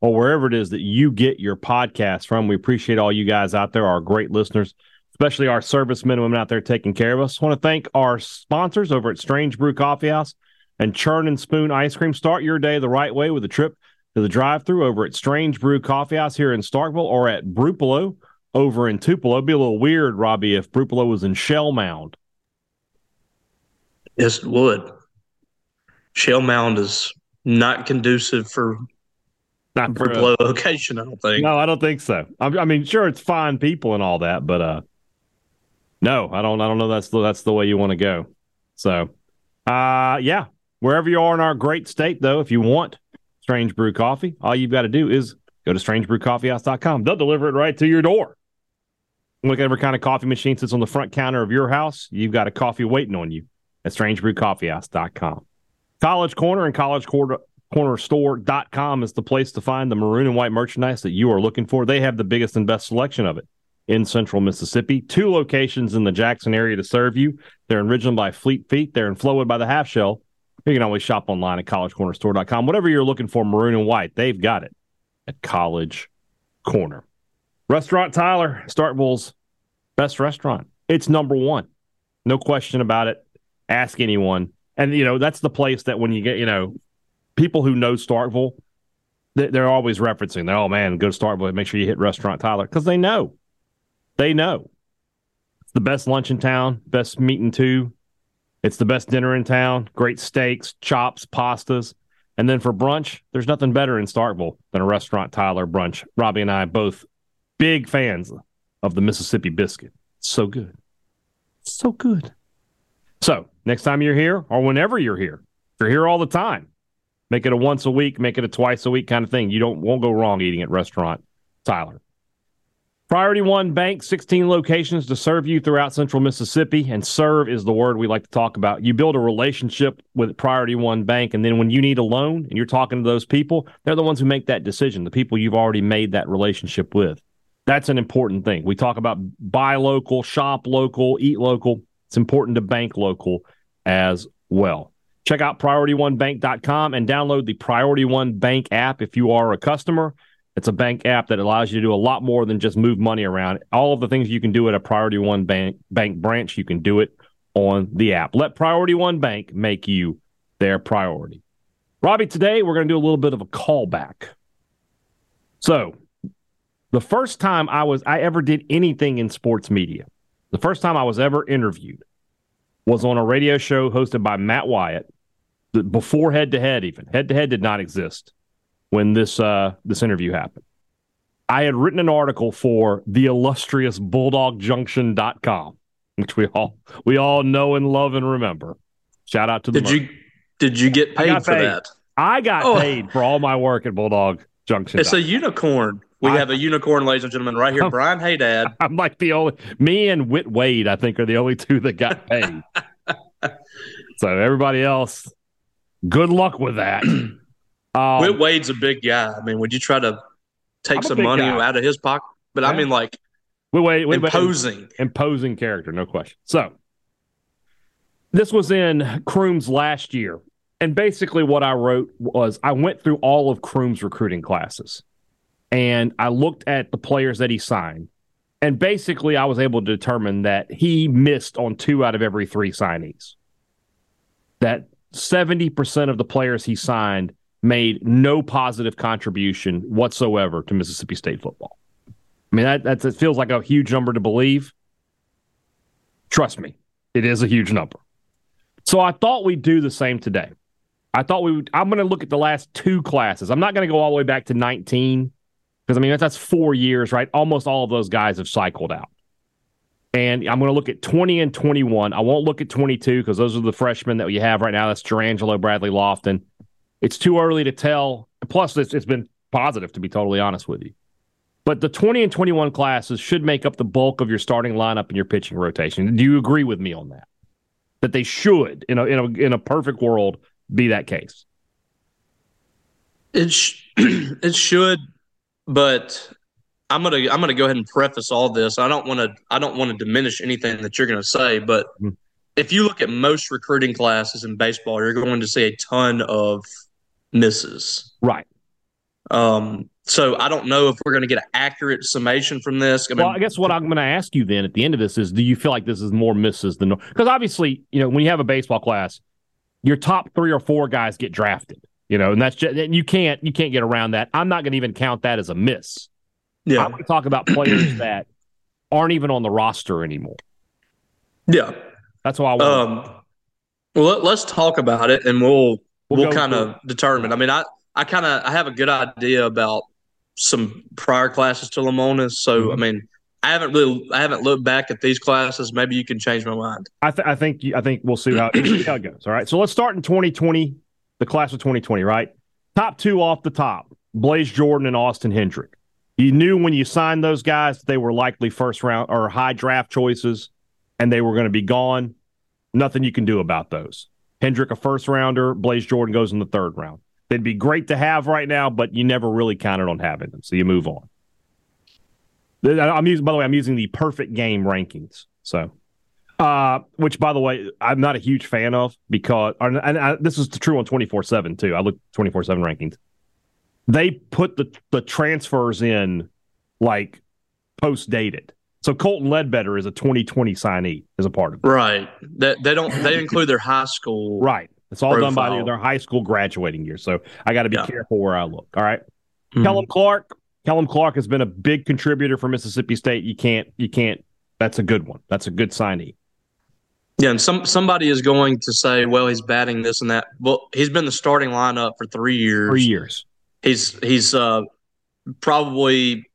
or wherever it is that you get your podcast from. We appreciate all you guys out there, our great listeners, especially our servicemen and women out there taking care of us. Want to thank our sponsors over at Strange Brew Coffee House and Churn and Spoon Ice Cream. Start your day the right way with a trip to the drive through over at Strange Brew Coffee House here in Starkville or at Brupolo over in Tupelo. It'd be a little weird, Robbie, if Brupolo was in Shell Mound. Yes, it would. Shell Mound is not conducive for not for a, location. I don't think. No, I don't think so. I, I, mean, sure, it's fine people and all that, but uh, no, I don't. I don't know. That's the that's the way you want to go. So, uh, yeah, wherever you are in our great state, though, if you want Strange Brew Coffee, all you've got to do is go to strangebrewcoffeehouse.com. They'll deliver it right to your door. Look at every kind of coffee machine sits on the front counter of your house. You've got a coffee waiting on you at strangebrewcoffeehouse.com. College Corner and College Corner cornerstore.com is the place to find the maroon and white merchandise that you are looking for. They have the biggest and best selection of it in central Mississippi. Two locations in the Jackson area to serve you. They're in Ridgeland by Fleet Feet. They're in Flowood by the Half Shell. You can always shop online at collegecornerstore.com. Whatever you're looking for, maroon and white, they've got it at College Corner. Restaurant Tyler, Starkville's best restaurant. It's number one. No question about it. Ask anyone. And, you know, that's the place that when you get, you know, people who know Starkville, they're always referencing, they're, oh man, go to Starkville, make sure you hit Restaurant Tyler because they know. They know. It's the best lunch in town, best meat and two. It's the best dinner in town. Great steaks, chops, pastas. And then for brunch, there's nothing better in Starkville than a restaurant Tyler brunch. Robbie and I both big fans of the Mississippi biscuit. So good. So good. So, next time you're here or whenever you're here, if you're here all the time, make it a once a week, make it a twice a week kind of thing. You don't won't go wrong eating at restaurant Tyler. Priority One Bank, 16 locations to serve you throughout central Mississippi. And serve is the word we like to talk about. You build a relationship with Priority One Bank, and then when you need a loan and you're talking to those people, they're the ones who make that decision, the people you've already made that relationship with. That's an important thing. We talk about buy local, shop local, eat local. It's important to bank local as well. Check out PriorityOneBank.com and download the Priority One Bank app if you are a customer. It's a bank app that allows you to do a lot more than just move money around. All of the things you can do at a Priority One Bank bank branch, you can do it on the app. Let Priority One Bank make you their priority. Robbie, today we're going to do a little bit of a callback. So, the first time I was I ever did anything in sports media, the first time I was ever interviewed was on a radio show hosted by Matt Wyatt. Before head to head, even head to head did not exist when this uh, this interview happened. I had written an article for the illustrious BulldogJunction.com, which we all we all know and love and remember. Shout out to the. Did you did you get paid for paid. that? I got oh. paid for all my work at Bulldog Junction. It's a unicorn. We I, have a unicorn, ladies and gentlemen, right here. I'm, Brian Hadad. I'm like the only me and Whit Wade, I think, are the only two that got paid. so everybody else, good luck with that. Um, Whit Wade's a big guy. I mean, would you try to take some money guy. out of his pocket? But yeah. I mean, like, Whit Wade, Whit imposing, Wade, imposing character, no question. So this was in Croom's last year. And basically, what I wrote was I went through all of Croom's recruiting classes and I looked at the players that he signed. And basically, I was able to determine that he missed on two out of every three signees. That 70% of the players he signed made no positive contribution whatsoever to Mississippi State football. I mean, that, that's, that feels like a huge number to believe. Trust me, It is a huge number. So I thought we'd do the same today. I thought we would. I'm going to look at the last two classes. I'm not going to go all the way back to 19 because I mean that's, that's four years, right? Almost all of those guys have cycled out. And I'm going to look at 20 and 21. I won't look at 22 because those are the freshmen that you have right now. That's Jurrangelo, Bradley Lofton. It's too early to tell. Plus, it's, it's been positive, to be totally honest with you. But the 20 and 21 classes should make up the bulk of your starting lineup and your pitching rotation. Do you agree with me on that? That they should, in a, in a, in a perfect world, be that case? It, sh- it should, but I'm gonna I'm gonna go ahead and preface all this. I don't want to I don't want to diminish anything that you're gonna say, but mm-hmm. if you look at most recruiting classes in baseball, you're going to see a ton of misses. Right. Um. So I don't know if we're going to get an accurate summation from this. I mean, well, I guess what I'm going to ask you then at the end of this is, do you feel like this is more misses than because obviously you know when you have a baseball class, your top three or four guys get drafted. You know, and that's just and you can't you can't get around that. I'm not going to even count that as a miss. Yeah. I want to talk about players that aren't even on the roster anymore. Yeah. That's why I want. Um, well, let, us talk about it and we'll we'll, we'll kind of determine. I mean, I I kind of I have a good idea about some prior classes to Lemonis. So, mm-hmm. I mean, I haven't really I haven't looked back at these classes. Maybe you can change my mind. I, th- I think I think we'll see how, how it goes. All right. So let's start in 2020, the class of 2020. Right, top two off the top: Blaze Jordan and Austin Hendrick. You knew when you signed those guys that they were likely first round or high draft choices and they were going to be gone. Nothing you can do about those. Hendrick, a first rounder, Blaze Jordan goes in the third round. They'd be great to have right now, but you never really counted on having them. So you move on. I'm using, by the way, I'm using the perfect game rankings. So, uh, which by the way, I'm not a huge fan of because, and I, this is true on 24 7 too. I look 24 7 rankings they put the the transfers in like post dated. So Colton Ledbetter is a 2020 signee as a part of it. Right. That they, they don't they include their high school. Right. It's all profile. done by their, their, high school graduating year. So I got to be yeah. careful where I look. All right. mm-hmm. Kellum Clark. Kellum Clark has been a big contributor for Mississippi State. You can't you can't. That's a good one. That's a good signee. Yeah, and some somebody is going to say, well, he's batting this and that. Well, he's been the starting lineup for three years. Three years he's he's uh, probably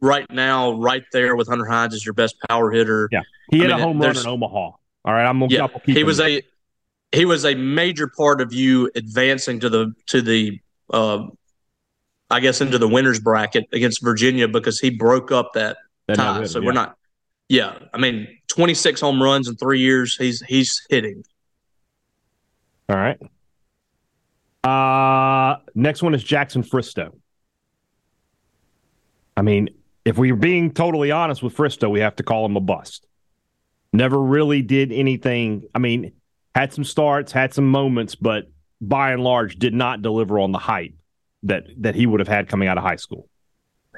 right now right there with Hunter Hines as your best power hitter. Yeah, he hit I mean, a home run in Omaha. All right, I'm gonna. Yeah, he was a he was a major part of you advancing to the to the uh, I guess into the winners bracket against Virginia because he broke up that, that tie. so yeah. we're not. Yeah, I mean, 26 home runs in three years. He's he's hitting. All right. Uh, next one is Jackson Fristoe. I mean, if we're being totally honest with Fristoe, we have to call him a bust. Never really did anything. I mean, had some starts, had some moments, but by and large did not deliver on the hype that that he would have had coming out of high school.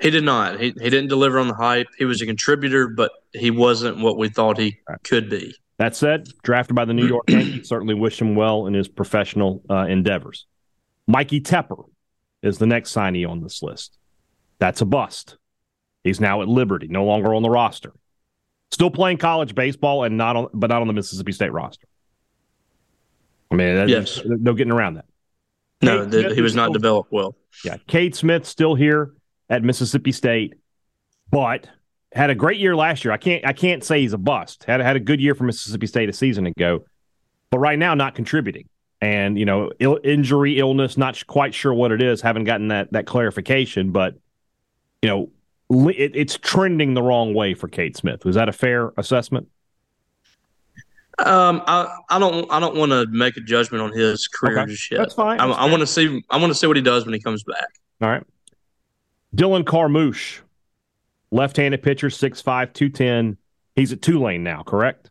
He did not. He he didn't deliver on the hype. He was a contributor, but he wasn't what we thought he right. could be. That said, drafted by the New York Yankees, certainly wish him well in his professional uh, endeavors. Mikey Tepper is the next signee on this list. That's a bust. He's now at Liberty, no longer on the roster. Still playing college baseball and not on, but not on the Mississippi State roster. I mean, yes. no getting around that. No, the, he was not still, developed well. Yeah, Cade Smith still here at Mississippi State, but had a great year last year. I can't I can't say he's a bust. Had had a good year for Mississippi State a season ago, but right now not contributing and you know Ill, injury illness not quite sure what it is haven't gotten that that clarification but you know it, it's trending the wrong way for Cade Smith Was that a fair assessment um, I, I don't I don't want to make a judgment on his career okay. just yet. That's fine. I, I want to see I want to see what he does when he comes back. All right. Dylan Carmouche, left-handed pitcher, 6'5", 210. He's at Tulane now, correct?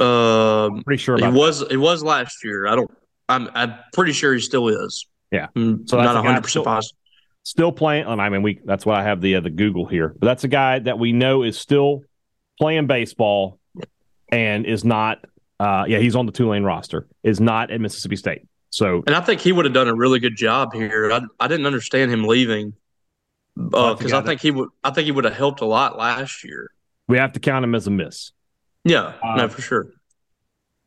Uh, pretty sure he was. That. It was last year. I don't. I'm. I'm pretty sure he still is. Yeah. Mm, so not 100 percent positive. Still playing. And I mean, we. That's why I have the uh, the Google here. But that's a guy that we know is still playing baseball and is not. Uh, yeah, he's on the Tulane roster. Is not at Mississippi State. So, and I think he would have done a really good job here. I, I didn't understand him leaving because uh, I think he would. I think he would have helped a lot last year. We have to count him as a miss. Yeah, uh, no, for sure.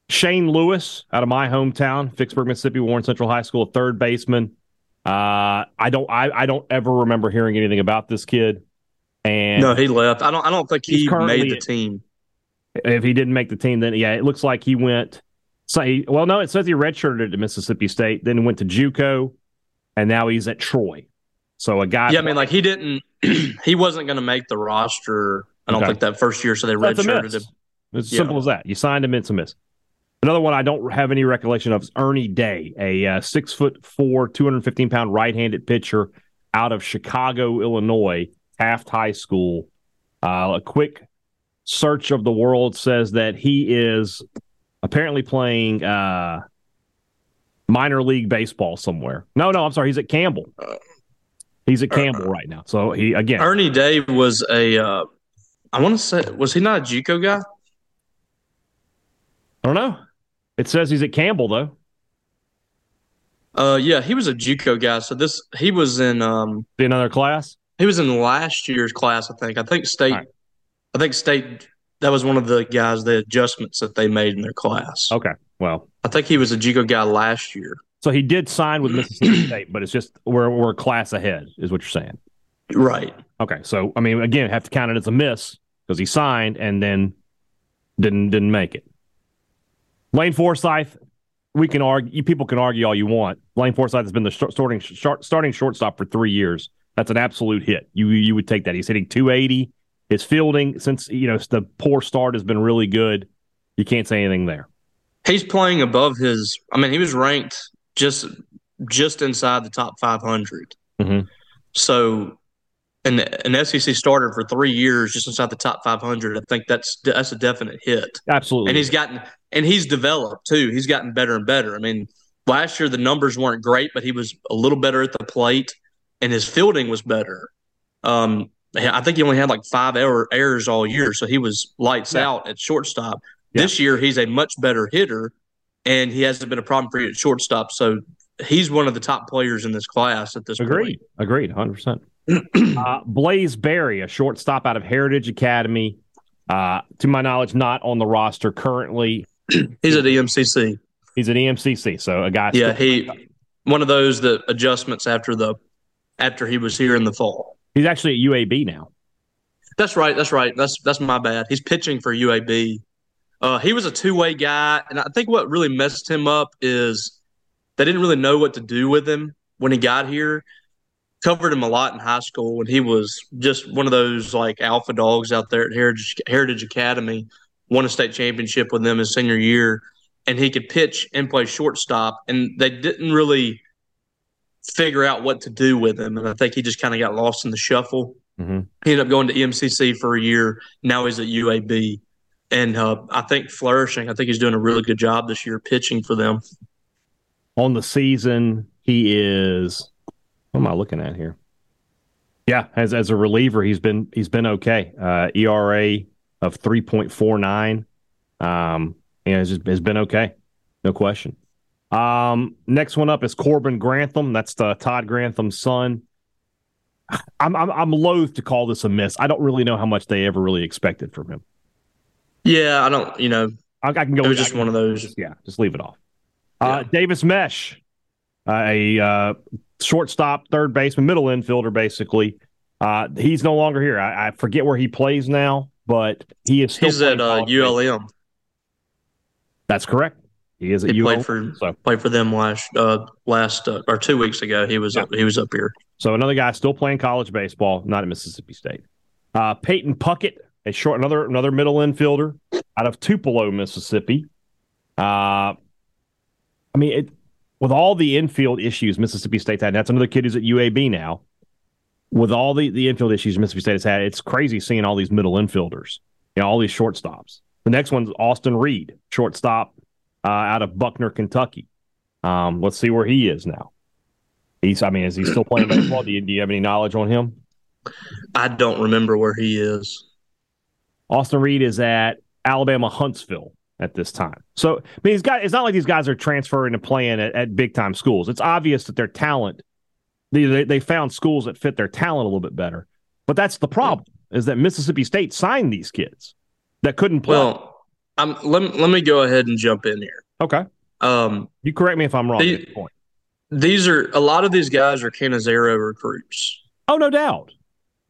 Shane Lewis out of my hometown, Vicksburg, Mississippi, Warren Central High School, third baseman. Uh, I don't, I, I don't ever remember hearing anything about this kid. And no, he left. I don't, I don't think he made the team. If he didn't make the team, then yeah, it looks like he went. So he, well, no, it says he redshirted at Mississippi State, then went to JUCO, and now he's at Troy. So a guy. Yeah, I mean, like he didn't. he wasn't going to make the roster. I don't okay. think that first year, so they redshirted him. It's yeah. simple as that. You signed him, it's a miss. Another one I don't have any recollection of is Ernie Day, a uh, six foot four, 215 pound right handed pitcher out of Chicago, Illinois, Taft High School. Uh, a quick search of the world says that he is apparently playing uh, minor league baseball somewhere. No, no, I'm sorry. He's at Campbell. He's at Campbell right now. So he again. Ernie Day was a. Uh, I want to say, was he not a JUCO guy? I don't know. It says he's at Campbell though. Uh, yeah, he was a JUCO guy. So this he was in um another class. He was in last year's class, I think. I think state. Right. I think state. That was one of the guys, the adjustments that they made in their class. Okay, well, I think he was a JUCO guy last year. So he did sign with Mississippi State, but it's just we're we're a class ahead, is what you're saying. Right. Okay. So I mean, again, have to count it as a miss because he signed and then didn't didn't make it. Lane Forsythe, we can argue. People can argue all you want. Lane Forsythe has been the starting starting shortstop for three years. That's an absolute hit. You you would take that. He's hitting 280. His fielding, since you know the poor start, has been really good. You can't say anything there. He's playing above his. I mean, he was ranked just just inside the top 500. Mm-hmm. So, and an SEC starter for three years, just inside the top 500. I think that's that's a definite hit. Absolutely. And he's gotten and he's developed too. He's gotten better and better. I mean, last year the numbers weren't great, but he was a little better at the plate, and his fielding was better. Um, I think he only had like five error, errors all year, so he was lights yeah. out at shortstop. Yeah. This year he's a much better hitter, and he hasn't been a problem for you at shortstop. So he's one of the top players in this class at this point. Agreed. point. Agreed. Hundred percent. Uh, Blaze Berry, a shortstop out of Heritage Academy. Uh, to my knowledge, not on the roster currently. He's at EMCC. He's at EMCC. So a guy. Yeah, he one of those that adjustments after the after he was here in the fall. He's actually at UAB now. That's right. That's right. That's that's my bad. He's pitching for UAB. Uh, he was a two way guy, and I think what really messed him up is they didn't really know what to do with him when he got here. Covered him a lot in high school when he was just one of those like alpha dogs out there at Heritage Heritage Academy won a state championship with them his senior year, and he could pitch and play shortstop. And they didn't really figure out what to do with him. And I think he just kind of got lost in the shuffle. Mm-hmm. He ended up going to EMCC for a year. Now he's at UAB. And uh, I think flourishing. I think he's doing a really good job this year pitching for them. On the season, he is. What am I looking at here? Yeah, as as a reliever, he's been he's been okay. Uh, ERA of 3.49. Um, and it's, just, it's been okay. No question. Um, next one up is Corbin Grantham. That's the Todd Grantham's son. I'm, I'm I'm loath to call this a miss. I don't really know how much they ever really expected from him. Yeah, I don't. You know, I, I can go. It was just one of those. Yeah, just leave it off. Uh, yeah. Uh, Davis Mesh, uh, a uh, shortstop, third baseman, middle infielder, basically. Uh, he's no longer here. I, I, forget where he plays now but he is still. He's at uh, ULM. That's correct. He is at he ULM. Played for so. played for them last uh, last uh, or two weeks ago. He was yeah. up, he was up here. So another guy still playing college baseball, not at Mississippi State. Uh, Peyton Puckett, a short another another middle infielder out of Tupelo, Mississippi. Uh, I mean, it, with all the infield issues Mississippi State had, that's another kid who's at UAB now with all the, the infield issues Mississippi State has had, it's crazy seeing all these middle infielders, you know, all these shortstops. The next one's Austin Reed, shortstop uh, out of Buckner, Kentucky. Um, let's see where he is now. He's, I mean, is he still playing baseball? Do you, do you have any knowledge on him? I don't remember where he is. Austin Reed is at Alabama Huntsville at this time. So, I mean, he's got, it's not like these guys are transferring and playing at, at big time schools. It's obvious that their talent they, they found schools that fit their talent a little bit better. But that's the problem is that Mississippi State signed these kids that couldn't play. Well, Um, let, let me go ahead and jump in here. Okay. Um, you correct me if I'm wrong. The, these are a lot of these guys are Cannizaro recruits. Oh, no doubt.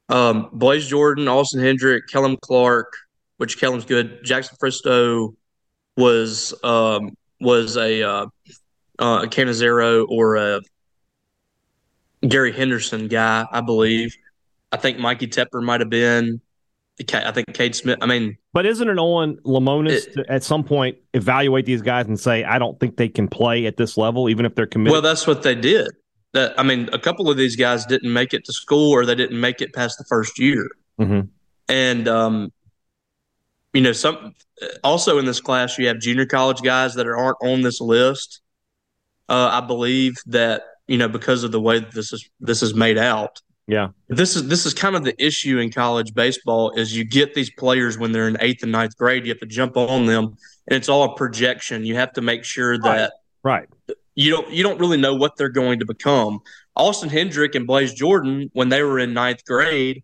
Um, Blaze Jordan, Austin Hendrick, Kellum Clark, which Kellum's good. Jackson Fristoe was um, was a uh, uh, a Cannizaro or a Gary Henderson guy, I believe. I think Mikey Tepper might have been. I think Cade Smith. I mean, but isn't it on Lemonis it, to at some point evaluate these guys and say, I don't think they can play at this level, even if they're committed? Well, that's what they did. That I mean, a couple of these guys didn't make it to school or they didn't make it past the first year, mm-hmm. and um, you know, some also in this class you have junior college guys that aren't on this list. Uh, I believe that you know because of the way this is this is made out yeah. This is this is kind of the issue in college baseball is you get these players when they're in eighth and ninth grade, you have to jump on them and it's all a projection. You have to make sure that right. right. You don't you don't really know what they're going to become. Austin Hendrick and Blaze Jordan, when they were in ninth grade,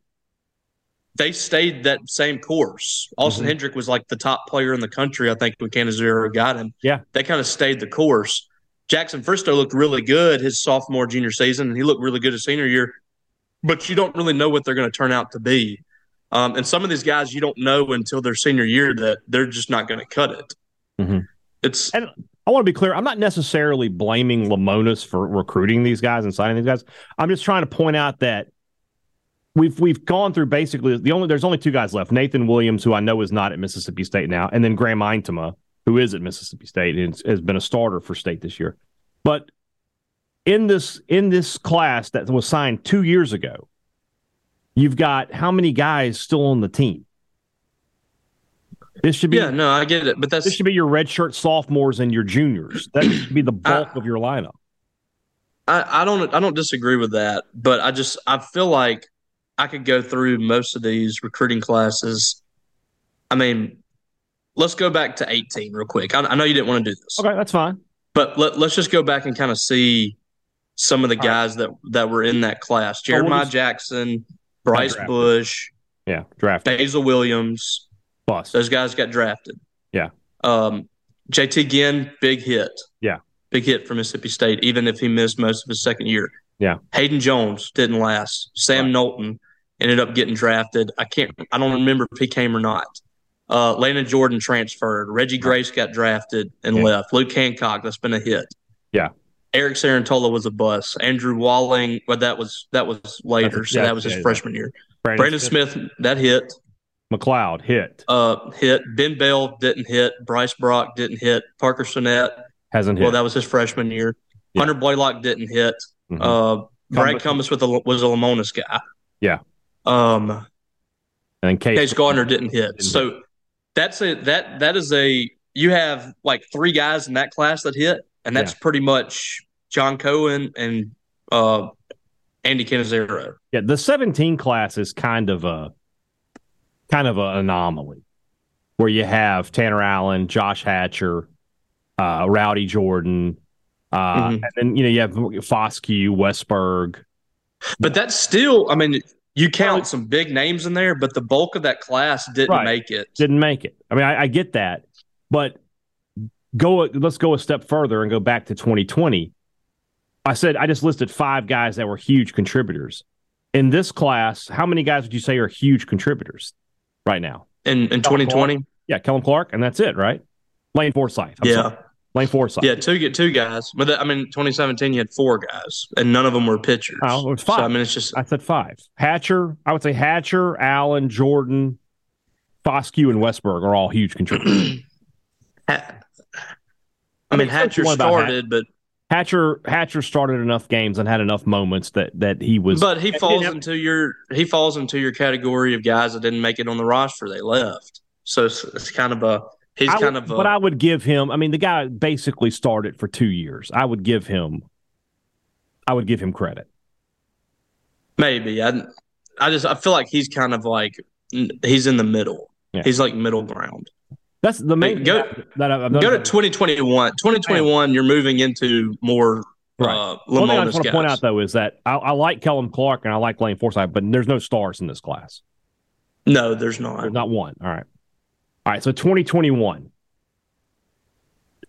they stayed that same course. Austin mm-hmm. Hendrick was like the top player in the country, I think, when Cannizaro got him. Yeah. They kind of stayed the course. Jackson Fristoe looked really good his sophomore junior season, and he looked really good his senior year but you don't really know what they're going to turn out to be. Um, and some of these guys, you don't know until their senior year that they're just not going to cut it. Mm-hmm. It's. And I want to be clear. I'm not necessarily blaming Lemonis for recruiting these guys and signing these guys. I'm just trying to point out that we've we've gone through basically the only there's only two guys left. Nathan Williams, who I know is not at Mississippi State now, and then Graham Eintema, who is at Mississippi State and has been a starter for State this year. But in this in this class that was signed two years ago, you've got how many guys still on the team? This should be yeah, no, I get it, but that's this should be your redshirt sophomores and your juniors. That should be the bulk I, of your lineup. I, I don't I don't disagree with that, but I just I feel like I could go through most of these recruiting classes. I mean, let's go back to 18 real quick. I, I know you didn't want to do this. Okay, that's fine. But let, let's just go back and kind of see some of the guys that that were in that class: oh, Jeremiah oh, Jackson, Bryce Bush, yeah, draft Basil Williams. Bust. Those guys got drafted. Yeah. Um, JT Ginn, big hit. Yeah. Big hit for Mississippi State, even if he missed most of his second year. Yeah. Hayden Jones didn't last. Sam right. Knowlton ended up getting drafted. I can't. I don't remember if he came or not. Uh, Landon Jordan transferred. Reggie Grace got drafted and yeah. left. Luke Hancock, that's been a hit. Yeah. Eric Sarantola was a bus. Andrew Walling, but that was that was later, so that was his yeah, freshman year. Brandon, Brandon Smith, Smith, that hit. McLeod hit. Uh, hit. Ben Bell didn't hit. Bryce Brock didn't hit. Parker Sonnett hasn't hit. Well, that was his freshman year. Yeah. Hunter Blaylock didn't hit. Mm-hmm. Uh, Brad Cumbus with a, was a Lemonis's guy. Yeah. Um, and Case, Case Gardner didn't hit. Didn't so hit. that's a that that is a you have like three guys in that class that hit and that's yeah. pretty much John Cohen and uh, Andy Cannizaro. Yeah, the 17 class is kind of a kind of an anomaly where you have Tanner Allen, Josh Hatcher, uh, Rowdy Jordan, uh, mm-hmm. and then you know you have Foscue, Westburg. But that's still, I mean, you count some big names in there, but the bulk of that class didn't right. make it. Didn't make it. I mean, I, I get that, but go let's go a step further and go back to 2020. I said I just listed five guys that were huge contributors. In this class, how many guys would you say are huge contributors right now? In in 2020? Yeah, Kellum Clark, and that's it, right? Lane Forsythe. I'm yeah. Sorry. Lane Forsythe. Yeah, two get two guys. But I mean, 2017, you had four guys, and none of them were pitchers. Oh, it's five. So, I mean, it's just. I said five. Hatcher, I would say Hatcher, Allen, Jordan, Foscue, and Westburg are all huge contributors. I mean, Hatcher started, but Hatcher Hatcher started enough games and had enough moments that that he was. But he falls into your he falls into your category of guys that didn't make it on the roster. They left, so it's, it's kind of a he's I kind of. A, but I would give him. I mean, the guy basically started for two years. I would give him. I would give him credit. Maybe I. I just I feel like he's kind of like he's in the middle. Yeah. He's like middle ground. That's the main. Go, that I've go to 2021. 2021, you're moving into more. Right. Uh, One thing I just want to point out though is that I, I like Kellum Clark and I like Lane Forsythe, but there's no stars in this class. No, there's not. There's not one. All right. All right, so 2021.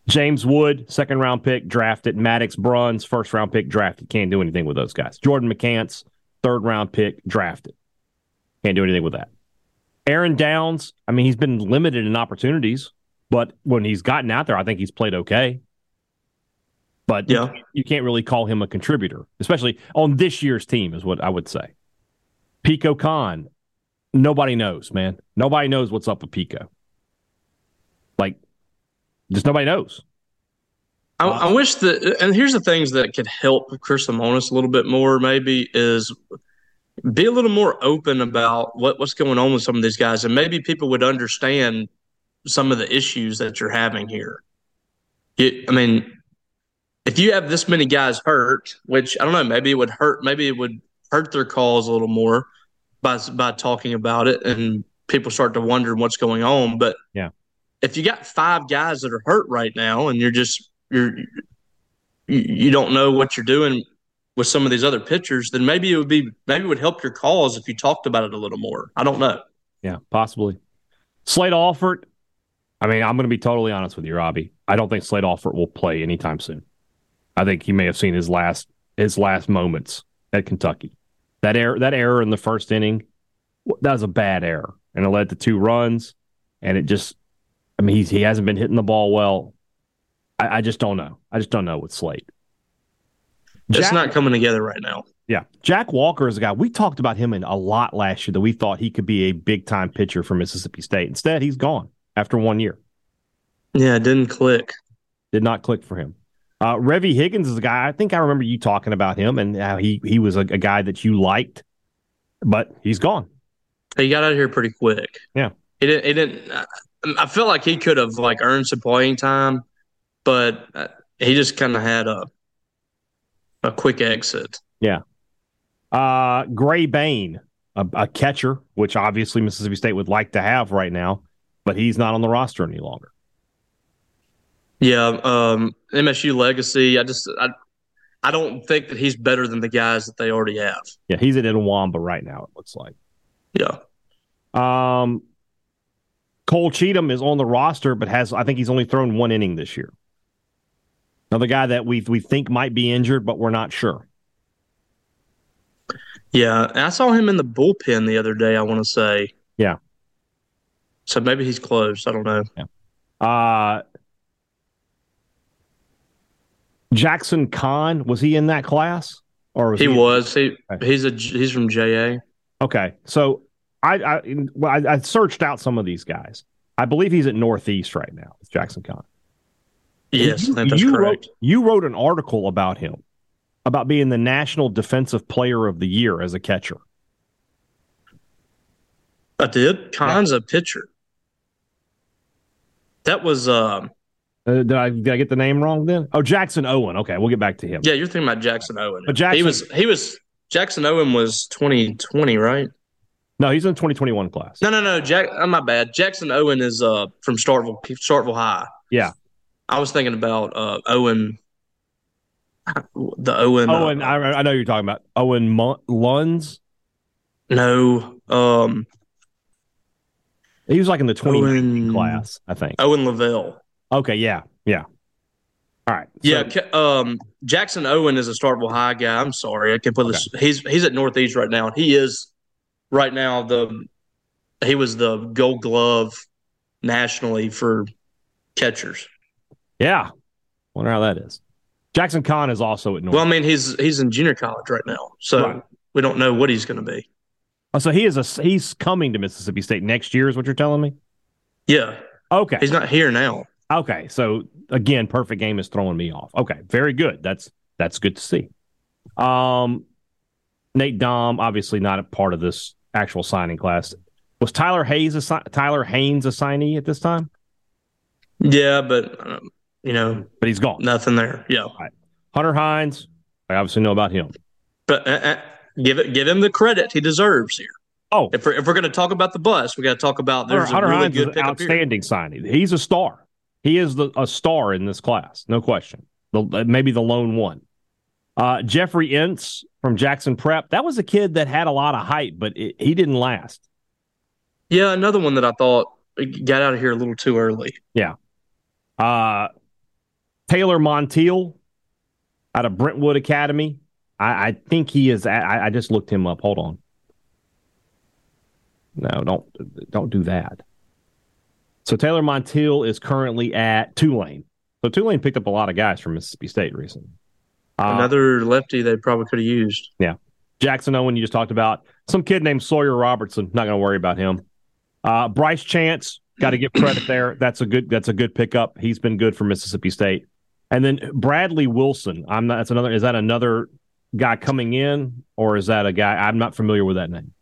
James Wood, second round pick, drafted. Maddox Bruns, first round pick, drafted. Can't do anything with those guys. Jordan McCants, third round pick, drafted. Can't do anything with that. Aaron Downs, I mean, he's been limited in opportunities, but when he's gotten out there, I think he's played okay. But yeah. you can't really call him a contributor, especially on this year's team, is what I would say. Pico Kohn, nobody knows, man. Nobody knows what's up with Pico. Like, just nobody knows. I, I, wish that, and here's the things that could help Chris Lemonis a little bit more. Maybe is be a little more open about what, what's going on with some of these guys, and maybe people would understand some of the issues that you're having here. It, I mean, if you have this many guys hurt, which I don't know, maybe it would hurt, maybe it would hurt their cause a little more by by talking about it, and people start to wonder what's going on. But yeah, if you got five guys that are hurt right now, and you're just you're you don't know what you're doing with some of these other pitchers, then maybe it would be maybe it would help your cause if you talked about it a little more. I don't know. Yeah, possibly. Slade Alford. I mean, I'm going to be totally honest with you, Robbie. I don't think Slade Alford will play anytime soon. I think he may have seen his last his last moments at Kentucky. That error that error in the first inning, that was a bad error, and it led to two runs. And it just, I mean, he's, he hasn't been hitting the ball well. I, I just don't know. I just don't know with Slade. Jack, it's not coming together right now. Yeah, Jack Walker is a guy we talked about him in a lot last year that we thought he could be a big time pitcher for Mississippi State. Instead, he's gone after one year. Yeah, it didn't click. Did not click for him. Uh, Revy Higgins is a guy. I think I remember you talking about him and how he he was a, a guy that you liked, but he's gone. He got out of here pretty quick. Yeah, he didn't. He didn't. I feel like he could have like earned some playing time, but uh, he just kind of had a a quick exit. Yeah. Uh, Gray Bain, a, a catcher, which obviously Mississippi State would like to have right now, but he's not on the roster any longer. Yeah, um, MSU legacy. I just I, I don't think that he's better than the guys that they already have. Yeah, he's at Itawamba right now. It looks like. Yeah. Um, Cole Cheatham is on the roster, but has I think he's only thrown one inning this year. Another guy that we we think might be injured, but we're not sure. Yeah, I saw him in the bullpen the other day. I want to say. Yeah. So maybe he's close. I don't know. Yeah. Uh, Jackson Kahn was he in that class or was he, he was he okay. he's a he's from JA. Okay, so I I, well, I I searched out some of these guys. I believe he's at Northeast right now with Jackson Kahn. Yes, you, that's you correct. Wrote, you wrote an article about him about being the National Defensive Player of the Year as a catcher. I did. Kahn's yeah. a pitcher. That was um uh, did I did I get the name wrong then? Oh, Jackson Owen. Okay, we'll get back to him. Yeah, you're thinking about Jackson Owen. But Jackson, he was he was Jackson Owen was 2020, right? No, he's in 2021 class. No, no, no. Jack, oh, my bad. Jackson Owen is uh from Starkville Starkville High. Yeah, I was thinking about uh Owen. The Owen. Owen, uh, I, I know you're talking about Owen Lunds. No, um, he was like in the 2019 class, I think. Owen Lavelle. Okay, yeah, yeah. All right. So, yeah, um, Jackson Owen is a Starkville High guy. I'm sorry, I can put this. He's he's at Northeast right now, and he is right now the he was the Gold Glove nationally for catchers. Yeah, wonder how that is. Jackson Kahn is also at North. Well, I mean, he's he's in junior college right now, so right. we don't know what he's going to be. Oh, so he is a he's coming to Mississippi State next year, is what you're telling me? Yeah. Okay. He's not here now. Okay, so again, perfect game is throwing me off. Okay, very good. That's that's good to see. Um, Nate Dohm, obviously not a part of this actual signing class. Was Tyler Hayes a Tyler Haynes a signee at this time? Yeah, but um, you know, but he's gone. Nothing there. Yeah. Right. Hunter Hines, I obviously know about him. But uh, uh, give it, give him the credit he deserves here. Oh, if we're if we're going to talk about the bus, we got to talk about there's Hunter, a really Hines good outstanding here. signing. He's a star. He is the, a star in this class, no question. The, maybe the lone one. Uh, Jeffrey Ince from Jackson Prep. That was a kid that had a lot of hype, but it, he didn't last. Yeah, another one that I thought got out of here a little too early. Yeah. Uh, Taylor Montiel out of Brentwood Academy. I, I think he is. I, I just looked him up. Hold on. No, don't don't do that. So Taylor Montiel is currently at Tulane. So Tulane picked up a lot of guys from Mississippi State recently. Uh, Another lefty they probably could have used. Yeah. Jackson Owen, you just talked about. Some kid named Sawyer Robertson. Not going to worry about him. Uh, Bryce Chance, got to give credit there. That's a good. That's a good pickup. He's been good for Mississippi State. And then Bradley Wilson. I'm not. That's another. Is that another guy coming in, or is that a guy? I'm not familiar with that name.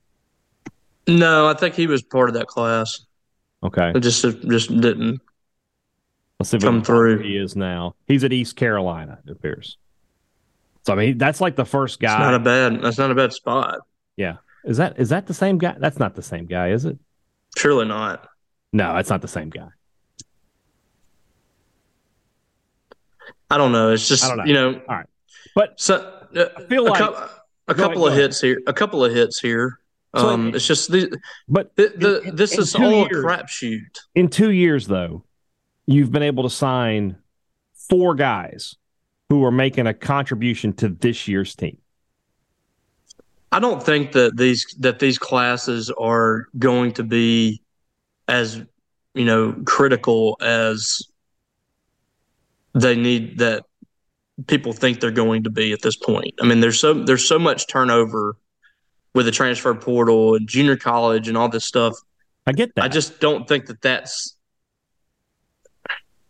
No, I think he was part of that class. Okay. It just just didn't Let's see come through. He is now. He's at East Carolina. It appears. So I mean, that's like the first guy. That's not a bad. That's not a bad spot. Yeah. Is that is that the same guy? That's not the same guy, is it? Surely not. No, it's not the same guy. I don't know. It's just know. you know. All right, but so uh, I feel a like a couple ahead, of hits here. A couple of hits here. So um, it's just the, but the, the in, this in is all years, a crapshoot. In two years, though, you've been able to sign four guys who are making a contribution to this year's team. I don't think that these that these classes are going to be as you know critical as they need that people think they're going to be at this point. I mean, there's so there's so much turnover with the transfer portal and junior college and all this stuff. I get that. I just don't think that that's.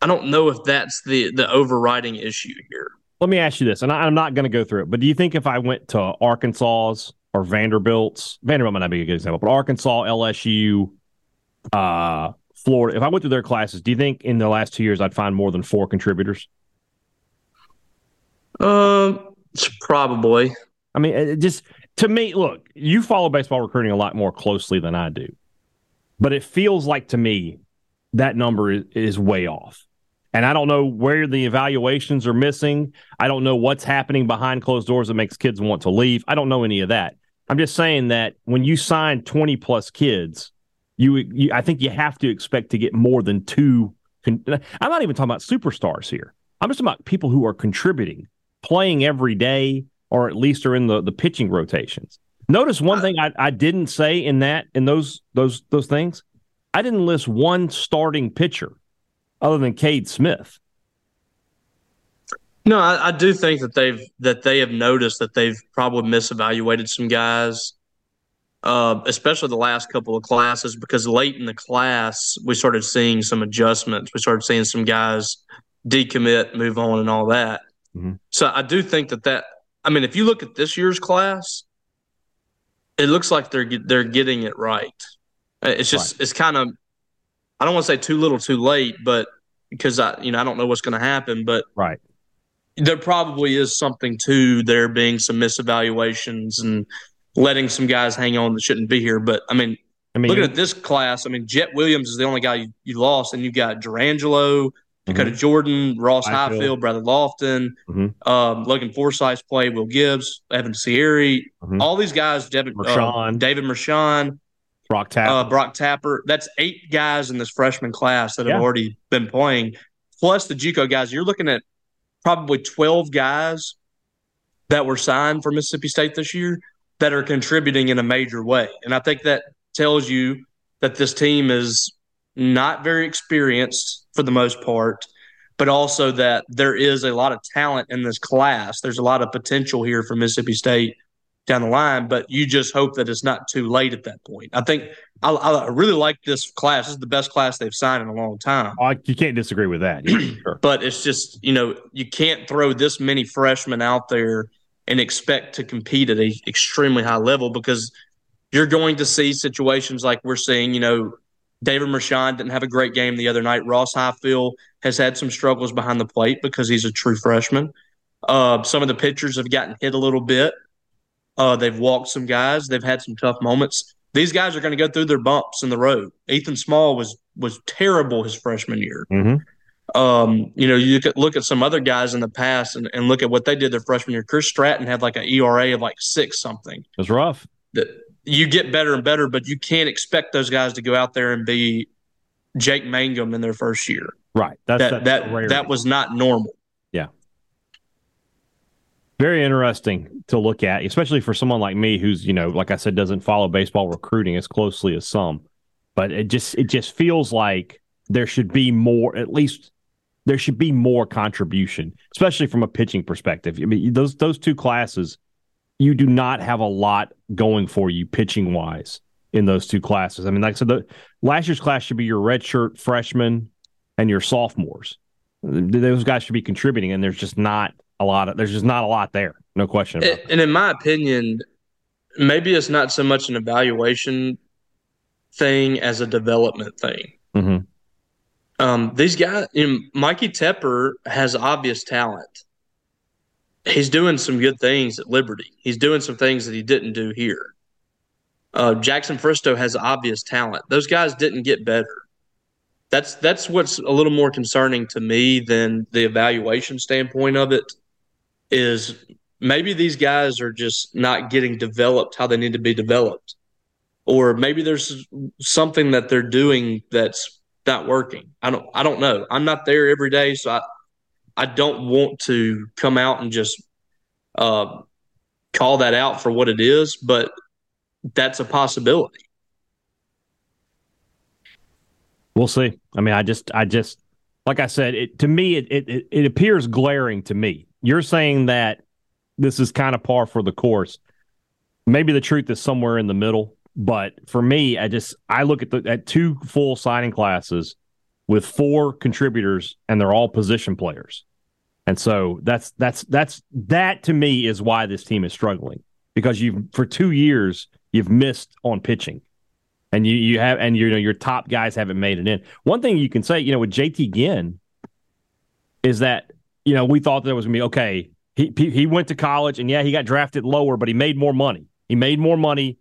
I don't know if that's the the overriding issue here. Let me ask you this, and I, am not going to go through it, but do you think if I went to Arkansas's or Vanderbilt's, Vanderbilt might not be a good example, but Arkansas, LSU, uh, Florida, if I went through their classes, do you think in the last two years I'd find more than four contributors? Um, uh, probably. I mean, it just to me, look, you follow baseball recruiting a lot more closely than I do, but it feels like to me that number is, is way off. And I don't know where the evaluations are missing. I don't know what's happening behind closed doors that makes kids want to leave. I don't know any of that. I'm just saying that when you sign 20 plus kids, you, you I think you have to expect to get more than two. I'm not even talking about superstars here. I'm just talking about people who are contributing, playing every day, or at least are in the, the pitching rotations. Notice one uh, thing I, I didn't say in that in those those those things. I didn't list one starting pitcher other than Cade Smith. No, I, I, do think that they've that they have noticed that they've probably misevaluated some guys, uh, especially the last couple of classes. Because late in the class, we started seeing some adjustments. We started seeing some guys decommit, move on, and all that. Mm-hmm. So I do think that that. I mean, if you look at this year's class, it looks like they're they're getting it right. It's just right. it's kind of I don't want to say too little, too late, but because I, you know, I don't know what's going to happen, but right, there probably is something to there being some misevaluations and letting some guys hang on that shouldn't be here. But I mean, I mean, looking at this class, I mean, Jet Williams is the only guy you, you lost, and you got Jurrangelo, Dakota mm-hmm. Jordan, Ross Highfield, Highfield Bradley Lofton, mm-hmm. um, Logan Forsythe's play, Will Gibbs, Evan Siary, mm-hmm. all these guys, Devin, uh, David Mershon, Brock Tapper. Uh, Brock Tapper. That's eight guys in this freshman class that have already been playing, plus the JUCO guys. You're looking at probably 12 guys that were signed for Mississippi State this year that are contributing in a major way. And I think that tells you that this team is not very experienced for the most part, but also that there is a lot of talent in this class. There's a lot of potential here for Mississippi State down the line, but you just hope that it's not too late at that point. I think I, I really like this class. This is the best class they've signed in a long time. Oh, you can't disagree with that. sure. But it's just, you know, you can't throw this many freshmen out there and expect to compete at a extremely high level because you're going to see situations like we're seeing, you know, David Mershon didn't have a great game the other night. Ross Highfield has had some struggles behind the plate because he's a true freshman. Uh, some of the pitchers have gotten hit a little bit. Uh, they've walked some guys. They've had some tough moments. These guys are going to go through their bumps in the road. Ethan Small was was terrible his freshman year. Mm-hmm. Um, you know, you could look at some other guys in the past and, and look at what they did their freshman year. Chris Stratton had like an ERA of like six something. It was rough. That you get better and better, but you can't expect those guys to go out there and be Jake Mangum in their first year. Right. That's, that that's that, that was not normal. Yeah. Very interesting to look at, especially for someone like me who's, you know, like I said, doesn't follow baseball recruiting as closely as some. But it just it just feels like there should be more, at least there should be more contribution, especially from a pitching perspective. I mean, those those two classes, you do not have a lot going for you pitching wise in those two classes. I mean, like I said, the last year's class should be your redshirt freshmen and your sophomores. Those guys should be contributing, and there's just not a lot of there's just not a lot there. No question about and, and in my opinion, maybe it's not so much an evaluation thing as a development thing. Mm-hmm. Um, these guys, you Mikey Tepper has obvious talent. He's doing some good things at Liberty. He's doing some things that he didn't do here. Uh, Jackson Fristoe has obvious talent. Those guys didn't get better. That's that's what's a little more concerning to me than the evaluation standpoint of it. Is maybe these guys are just not getting developed how they need to be developed, or maybe there's something that they're doing that's not working. I don't I don't know. I'm not there every day, so I I don't want to come out and just uh, call that out for what it is, but that's a possibility. We'll see. I mean, I just, I just, like I said, it to me, it it it appears glaring to me. You're saying that this is kind of par for the course. Maybe the truth is somewhere in the middle, but for me, I just I look at the at two full signing classes with four contributors, and they're all position players. And so that's that's that's that to me is why this team is struggling because you've for two years you've missed on pitching. And you you have and you know your top guys haven't made it in. One thing you can say, you know, with JT Ginn is that, you know, we thought that was gonna be okay. He he went to college and yeah, he got drafted lower, but he made more money. He made more money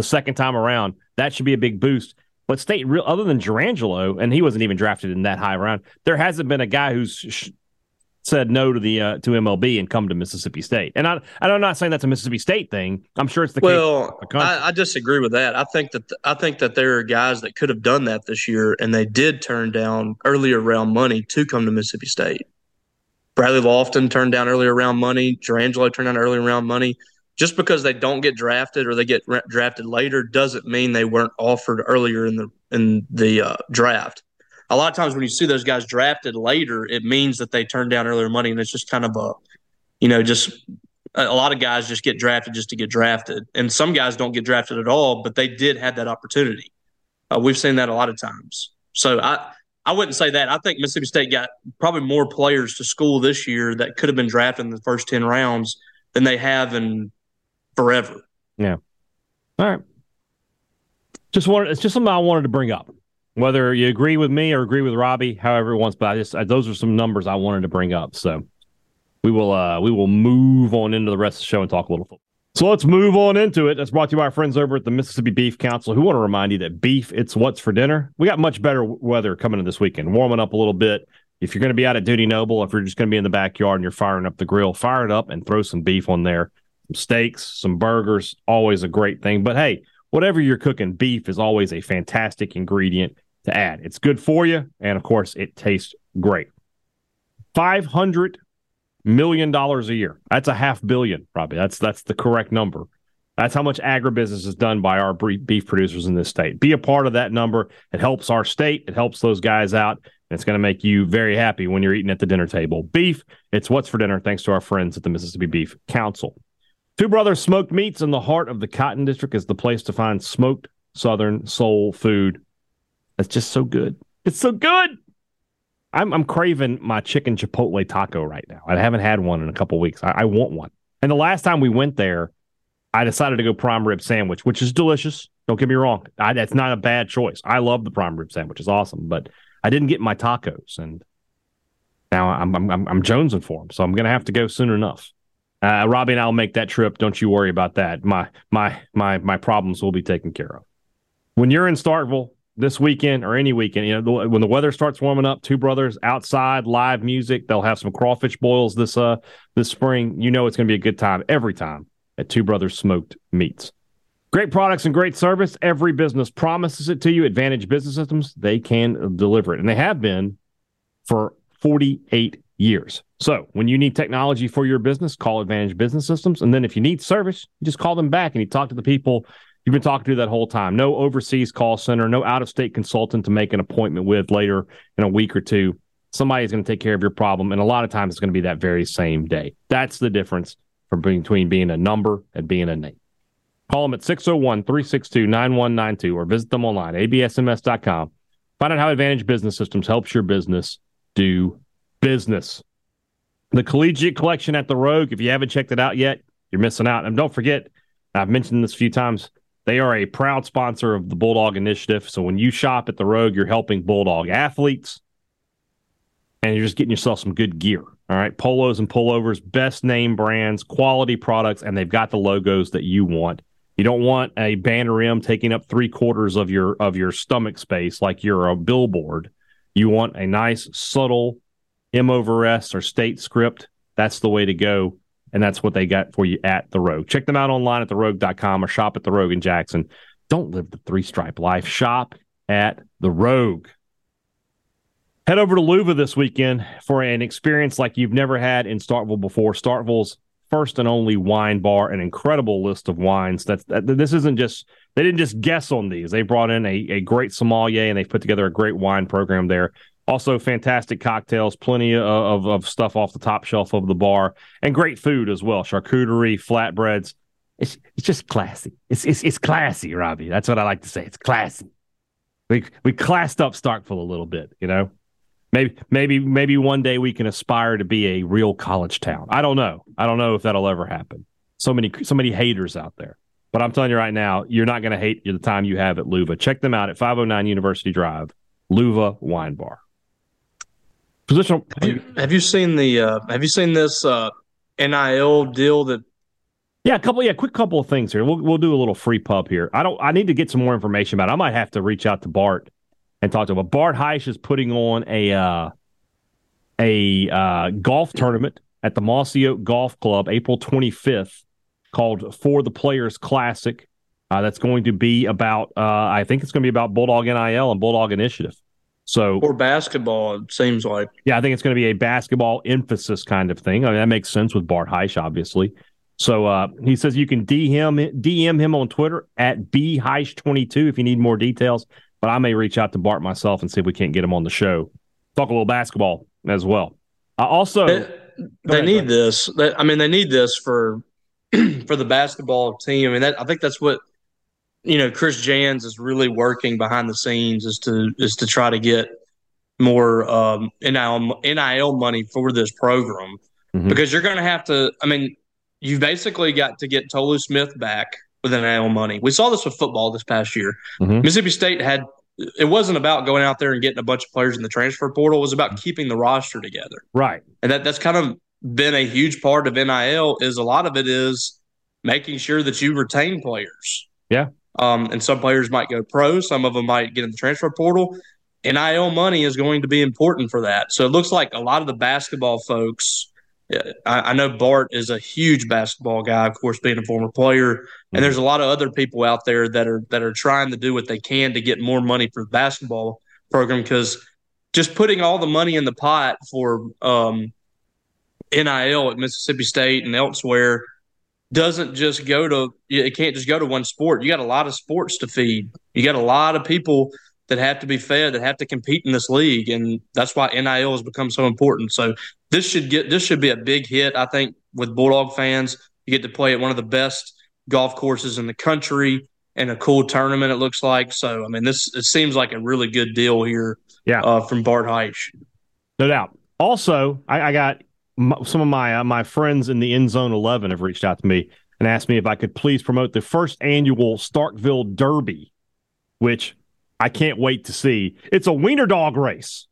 the second time around. That should be a big boost. But state, real, other than Jurrangelo, and he wasn't even drafted in that high round, there hasn't been a guy who's said no to the uh, to MLB and come to Mississippi State. And I I'm not saying that's a Mississippi State thing. I'm sure it's the well. I, I, disagree with that. I think that I think that there are guys that could have done that this year, and they did turn down earlier round money to come to Mississippi State. Bradley Lofton turned down earlier round money. Jurrangelo turned down earlier round money. Just because they don't get drafted or they get re- drafted later doesn't mean they weren't offered earlier in the in the uh, draft a lot of times when you see those guys drafted later, it means that they turned down earlier money, and it's just kind of a, you know, just a, lot of guys just get drafted just to get drafted, and some guys don't get drafted at all, but they did have that opportunity. Uh, we've seen that a lot of times. So I. I wouldn't say that. I think Mississippi State got probably more players to school this year that could have been drafted in the first 10 rounds than they have in forever. Yeah. All right. Just wanted, it's just something I wanted to bring up. Whether you agree with me or agree with Robbie, however it wants, but I just I, those are some numbers I wanted to bring up. So we will uh we will move on into the rest of the show and talk a little football. So let's move on into it. That's brought to you by our friends over at the Mississippi Beef Council, who want to remind you that beef, it's what's for dinner. We got much better weather coming in this weekend, warming up a little bit. If you're going to be out at Dudy Noble, if you're just going to be in the backyard and you're firing up the grill, fire it up and throw some beef on there. Steaks, some burgers, always a great thing. But hey, whatever you're cooking, beef is always a fantastic ingredient to add. It's good for you, and of course, it tastes great. Five hundred million dollars a year. That's a half billion, probably. That's that's the correct number. That's how much agribusiness is done by our beef producers in this state. Be a part of that number. It helps our state. It helps those guys out. And it's going to make you very happy when you're eating at the dinner table. Beef, it's what's for dinner, thanks to our friends at the Mississippi Beef Council. Two Brothers Smoked Meats in the heart of the Cotton District is the place to find smoked Southern soul food That's just so good. It's so good. I'm I'm craving my chicken chipotle taco right now. I haven't had one in a couple weeks. I, I want one. And the last time we went there, I decided to go prime rib sandwich, which is delicious. Don't get me wrong. I, that's not a bad choice. I love the prime rib sandwich. It's awesome, but I didn't get my tacos, and now I'm I'm I'm, I'm jonesing for them. So I'm gonna have to go soon enough. Uh, Robbie and I'll make that trip. Don't you worry about that. My my my my problems will be taken care of. When you're in Starkville, this weekend or any weekend, you know, when the weather starts warming up, two brothers outside, live music. They'll have some crawfish boils this uh this spring. You know it's going to be a good time every time at Two Brothers Smoked Meats. Great products and great service. Every business promises it to you. Advantage Business Systems, they can deliver it. And they have been for 48 years. So when you need technology for your business, call Advantage Business Systems. And then if you need service, you just call them back and you talk to the people you've been talking to that whole time. No overseas call center, no out of state consultant to make an appointment with later in a week or two. Somebody's going to take care of your problem. And a lot of times it's going to be that very same day. That's the difference from between being a number and being a name. Call them at 601 362 9192 or visit them online, absms.com. Find out how Advantage Business Systems helps your business do business. The Collegiate Collection at the Rogue, if you haven't checked it out yet, you're missing out. And don't forget, I've mentioned this a few times, they are a proud sponsor of the Bulldog Initiative. So when you shop at the Rogue, you're helping Bulldog athletes and you're just getting yourself some good gear. All right. Polos and pullovers, best name brands, quality products, and they've got the logos that you want. You don't want a banner M taking up three quarters of your of your stomach space like you're a billboard. You want a nice, subtle M over S or state script. That's the way to go. And that's what they got for you at The Rogue. Check them out online at therogue.com or shop at The Rogue in Jackson. Don't live the three stripe life. Shop at The Rogue. Head over to Luva this weekend for an experience like you've never had in Starkville before. Starkville's first and only wine bar, an incredible list of wines. That's that, this isn't just they didn't just guess on these. They brought in a, a great sommelier and they've put together a great wine program there. Also, fantastic cocktails, plenty of, of, of stuff off the top shelf of the bar, and great food as well. Charcuterie, flatbreads. It's it's just classy. It's it's it's classy, Robbie. That's what I like to say. It's classy. We we classed up Starkville a little bit, you know. Maybe maybe maybe one day we can aspire to be a real college town. I don't know. I don't know if that'll ever happen. So many so many haters out there. But I'm telling you right now, you're not going to hate the time you have at Luva. Check them out at 509 University Drive, Luva Wine Bar. Positional. Have you, have you seen the? Uh, have you seen this uh, NIL deal that? Yeah, a couple. Yeah, quick couple of things here. We'll we'll do a little free pub here. I don't. I need to get some more information about. it. I might have to reach out to Bart and talk to him. But Bart Heish is putting on a uh, a uh, golf tournament at the Mossy Oak Golf Club April 25th called For the Players Classic. Uh, that's going to be about, uh, I think it's going to be about Bulldog NIL and Bulldog Initiative. So, or basketball, it seems like. Yeah, I think it's going to be a basketball emphasis kind of thing. I mean, that makes sense with Bart Heish, obviously. So uh, he says you can DM, DM him on Twitter at b bheish22 if you need more details but I may reach out to Bart myself and see if we can't get him on the show. Talk a little basketball as well. I also they, they ahead, need this. They, I mean, they need this for for the basketball team. I mean, that, I think that's what you know. Chris Jans is really working behind the scenes is to is to try to get more um, NIL NIL money for this program mm-hmm. because you're going to have to. I mean, you've basically got to get Tolu Smith back with NIL money. We saw this with football this past year. Mm-hmm. Mississippi State had it wasn't about going out there and getting a bunch of players in the transfer portal. It was about keeping the roster together. Right. And that that's kind of been a huge part of NIL is a lot of it is making sure that you retain players. Yeah. Um, and some players might go pro, some of them might get in the transfer portal. NIL money is going to be important for that. So it looks like a lot of the basketball folks I, I, know Bart is a huge basketball guy, of course, being a former player, mm-hmm. and there's a lot of other people out there that are that are trying to do what they can to get more money for the basketball program because just putting all the money in the pot for um, NIL at Mississippi State and elsewhere doesn't just go to it can't just go to one sport. You got a lot of sports to feed. You got a lot of people that have to be fed that have to compete in this league, and that's why NIL has become so important. So this should get this should be a big hit. I think with Bulldog fans, you get to play at one of the best golf courses in the country and a cool tournament. It looks like so. I mean, this it seems like a really good deal here. Yeah, uh, from Bart Heish. No doubt. Also, I, I got some of my uh, my friends in the End Zone Eleven have reached out to me and asked me if I could please promote the first annual Starkville Derby, which I can't wait to see. It's a wiener dog race.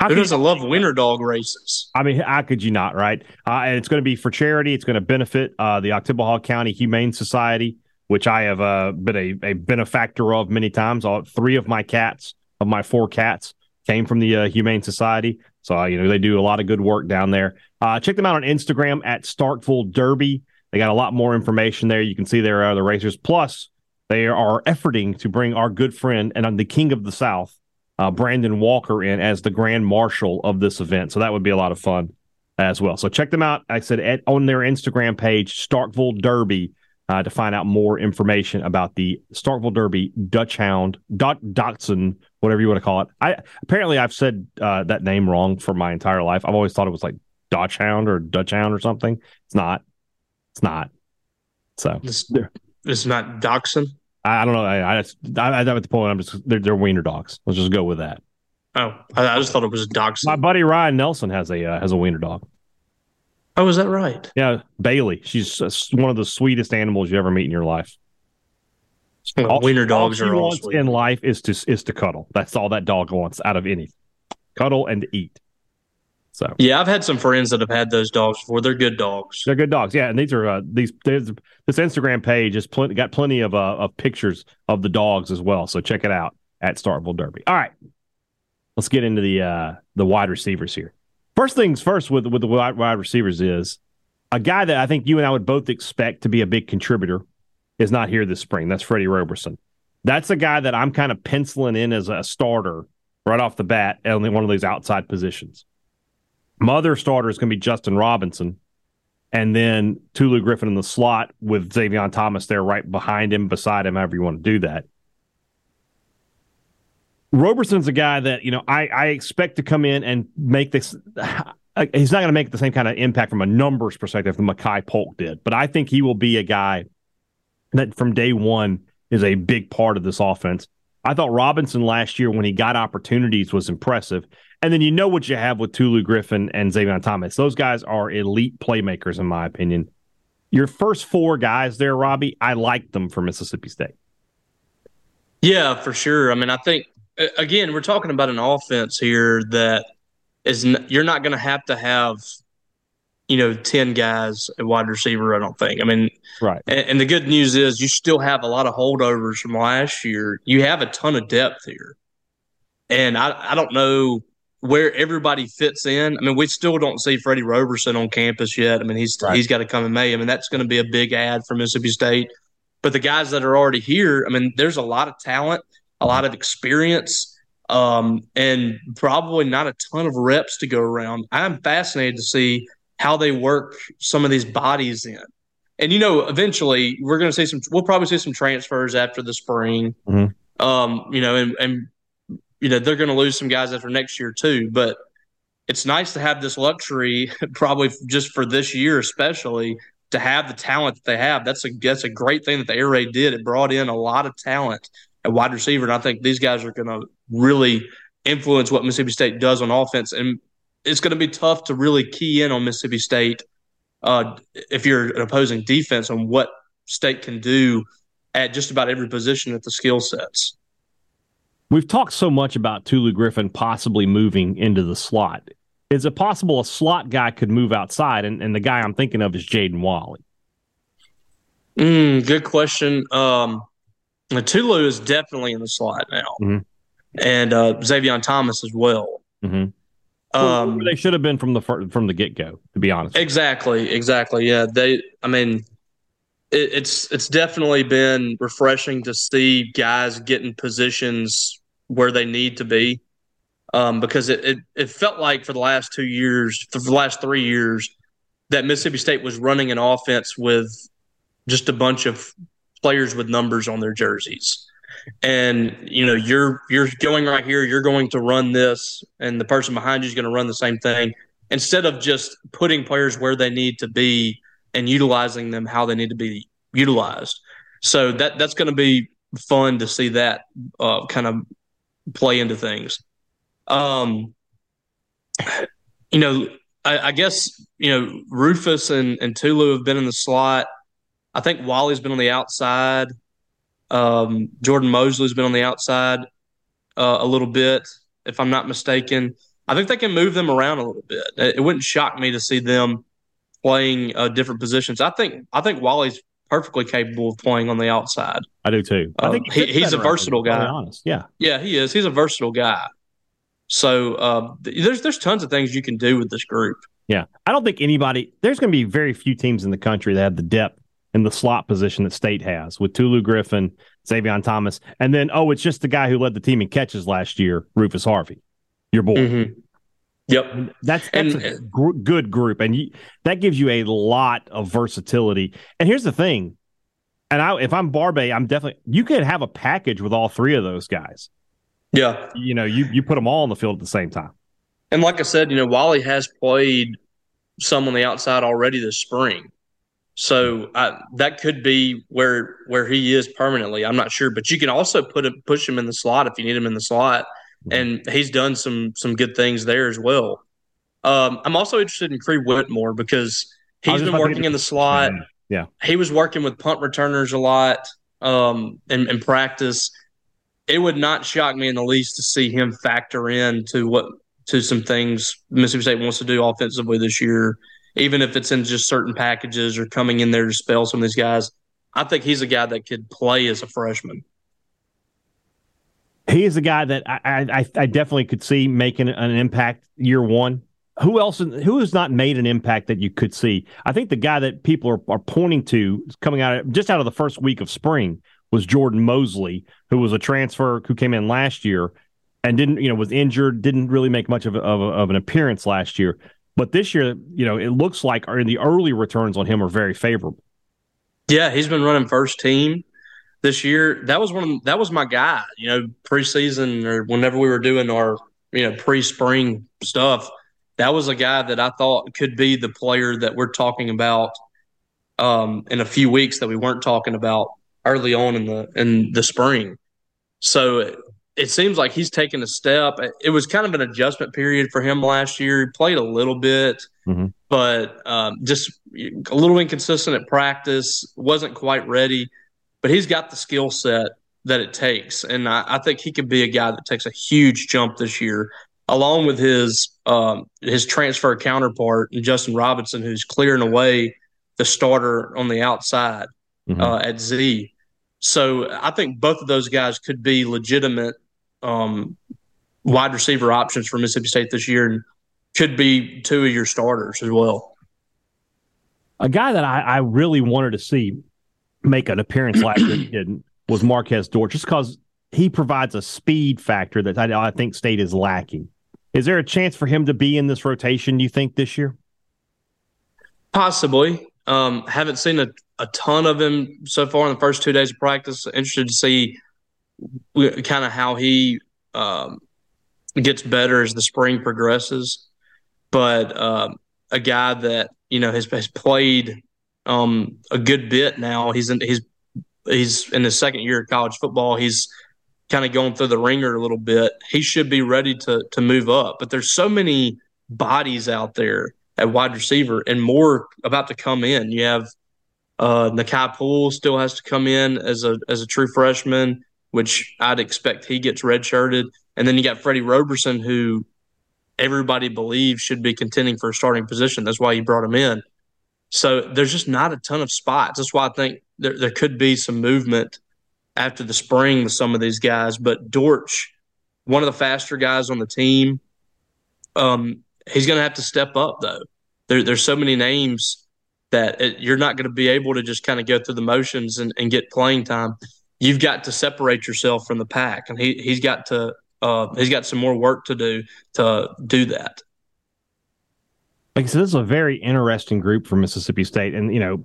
How Who doesn't love wiener dog races? I mean, how could you not, right? Uh, and it's going to be for charity. It's going to benefit uh, the Oktibbeha County Humane Society, which I have uh, been a, a, benefactor of many times. All three of my cats, of my four cats, came from the uh, Humane Society. So, uh, you know, they do a lot of good work down there. Uh, check them out on Instagram at Starkville Derby. They got a lot more information there. You can see there are the racers. Plus, they are efforting to bring our good friend and the king of the South, uh, Brandon Walker, in as the grand marshal of this event. So that would be a lot of fun as well. So check them out. I said at, on their Instagram page, Starkville Derby, uh, to find out more information about the Starkville Derby Dutch Hound, Dot Dotson, whatever you want to call it. I apparently I've said uh, that name wrong for my entire life. I've always thought it was like Dutch Hound or Dutch Hound or something. It's not. It's not. So it's, it's not Dachshund. I, I, don't know. I, I, I, I at the point I'm just they're, they're wiener dogs. Let's just go with that. Oh, I, I just thought it was a Dachshund. My buddy Ryan Nelson has a uh, has a wiener dog. Oh, is that right? Yeah, Bailey. She's one of the sweetest animals you ever meet in your life. All, wiener dogs all she are wants sweet. in life is to is to cuddle. That's all that dog wants out of anything. Cuddle and eat. So yeah, I've had some friends that have had those dogs before. They're good dogs. They're good dogs. Yeah, and these are uh, these this Instagram page has plenty got plenty of uh, of pictures of the dogs as well. So check it out at Starkville Derby. All right, let's get into the uh, the wide receivers here. First things first with with the wide, wide receivers is a guy that I think you and I would both expect to be a big contributor is not here this spring. That's Freddie Roberson. That's a guy that I'm kind of penciling in as a starter right off the bat in one of these outside positions. My other starter is going to be Justin Robinson, and then Tulu Griffin in the slot with Zavion Thomas there right behind him, beside him, however you want to do that. Roberson's a guy that, you know, I, I expect to come in and make this. He's not going to make the same kind of impact from a numbers perspective that Makai Polk did, but I think he will be a guy that from day one is a big part of this offense. I thought Robinson last year, when he got opportunities, was impressive. And then you know what you have with Tulu Griffin and Xavier Thomas. Those guys are elite playmakers, in my opinion. Your first four guys there, Robbie, I like them for Mississippi State. Yeah, for sure. I mean, I think again, we're talking about an offense here that is n- you're not going to have to have you know 10 guys at wide receiver i don't think i mean right and, and, the good news is you still have a lot of holdovers from last year you have a ton of depth here and i, I don't know where everybody fits in. I mean, we still don't see Freddie Roberson on campus yet. I mean, he's right. he's got to come in May. I mean, that's going to be a big ad for Mississippi State. But the guys that are already here, I mean, there's a lot of talent, a lot of experience, um, and probably not a ton of reps to go around. I'm fascinated to see how they work some of these bodies in. And you know, eventually we're going to see some. We'll probably see some transfers after the spring. Mm-hmm. Um, you know, and, and you know they're going to lose some guys after next year too. But it's nice to have this luxury, probably just for this year especially, to have the talent that they have. That's a that's a great thing that the air raid did. It brought in a lot of talent at wide receiver, and I think these guys are going to really influence what Mississippi State does on offense. And it's going to be tough to really key in on Mississippi State uh, if you're an opposing defense on what State can do at just about every position at the skill sets. We've talked so much about Tulu Griffin possibly moving into the slot. Is it possible a slot guy could move outside? And, and the guy I'm thinking of is Jaden Walley. Mm, good question. Um, Tulu is definitely in the slot now, mm-hmm. and uh, Zavion Thomas as well. Mm-hmm. Um, they should have been from the from the get go. To be honest, exactly, exactly. Yeah, they. I mean, it, it's it's definitely been refreshing to see guys get in positions where they need to be. Um, because it, it, it felt like for the last two years, for the last three years, that Mississippi State was running an offense with just a bunch of players with numbers on their jerseys. And you know, you're you're going right here, you're going to run this, and the person behind you is going to run the same thing. Instead of just putting players where they need to be and utilizing them how they need to be utilized. So that that's going to be fun to see that uh, kind of play into things. Um, you know, I, I, guess you know Rufus and, and Tulu have been in the slot. I think Walley's been on the outside. Um, Jordan Mosley's been on the outside uh, a little bit, if I'm not mistaken. I think they can move them around a little bit. It, it wouldn't shock me to see them playing uh, different positions. I think I think Walley's perfectly capable of playing on the outside. I do too. I think he, he's a versatile guy. honest, yeah, yeah, he is. He's a versatile guy. So uh, there's there's tons of things you can do with this group. Yeah. I don't think anybody, there's going to be very few teams in the country that have the depth in the slot position that State has with Tulu Griffin, Zavion Thomas, and then, oh, it's just the guy who led the team in catches last year, Rufus Harvey, your boy. Mm-hmm. Yep. That's, that's and, a gr- good group. And you, that gives you a lot of versatility. And here's the thing. And I, if I'm Barbay, I'm definitely, you could have a package with all three of those guys. Yeah. You know, you, you put them all on the field at the same time. And like I said, you know, Walley has played some on the outside already this spring. So I, that could be where where he is permanently. I'm not sure, but you can also put him push him in the slot if you need him in the slot, and he's done some some good things there as well. Um, I'm also interested in Cree Whitmore because he's been working in the slot. Yeah, he was working with punt returners a lot um, in, in practice. It would not shock me in the least to see him factor in to what to some things Mississippi State wants to do offensively this year, even if it's in just certain packages or coming in there to spell some of these guys. I think he's a guy that could play as a freshman. He is a guy that I, I, I definitely could see making an impact year one. Who else? Who has not made an impact that you could see? I think the guy that people are, are pointing to coming out of, just out of the first week of spring was Jordan Mosley, who was a transfer who came in last year and didn't you know was injured, didn't really make much of, of, of an appearance last year. But this year, you know, it looks like in the early returns on him are very favorable. Yeah, he's been running first team this year. That was one. Of, that was my guy. You know, preseason or whenever we were doing our you know pre-spring stuff, that was a guy that I thought could be the player that we're talking about um, in a few weeks that we weren't talking about early on in the in the spring. So it seems like he's taken a step. It was kind of an adjustment period for him last year. He played a little bit, mm-hmm. but um, just a little inconsistent at practice. wasn't quite ready, but he's got the skill set that it takes, and I, I, think he could be a guy that takes a huge jump this year, along with his um, his transfer counterpart Justin Robinson, who's clearing away the starter on the outside mm-hmm. uh, at Z. So I think both of those guys could be legitimate um, wide receiver options for Mississippi State this year and could be two of your starters as well. A guy that I, I really wanted to see make an appearance last year didn't was Marquez Dortch, just because he provides a speed factor that I, I, think State is lacking. Is there a chance for him to be in this rotation? You think this year? Possibly. Um, haven't seen a, a ton of him so far in the first two days of practice. Interested to see kind of how he um, gets better as the spring progresses. But um, a guy that you know has, has played um, a good bit now. He's in he's he's in his second year of college football. He's kind of going through the ringer a little bit. He should be ready to to move up. But there's so many bodies out there at wide receiver, and more about to come in. You have uh, Nakai Poole still has to come in as a as a true freshman which I'd expect he gets redshirted. And then you got Freddie Roberson, who everybody believes should be contending for a starting position. That's why you brought him in. So there's just not a ton of spots. That's why I think there, there could be some movement after the spring with some of these guys. But Dortch, one of the faster guys on the team, um, he's going to have to step up, though. There, there's so many names that it, you're not going to be able to just kind of go through the motions and, and get playing time you've got to separate yourself from the pack, and he he's got to uh, he's got some more work to do to do that. Like I said, this is a very interesting group for Mississippi State, and you know,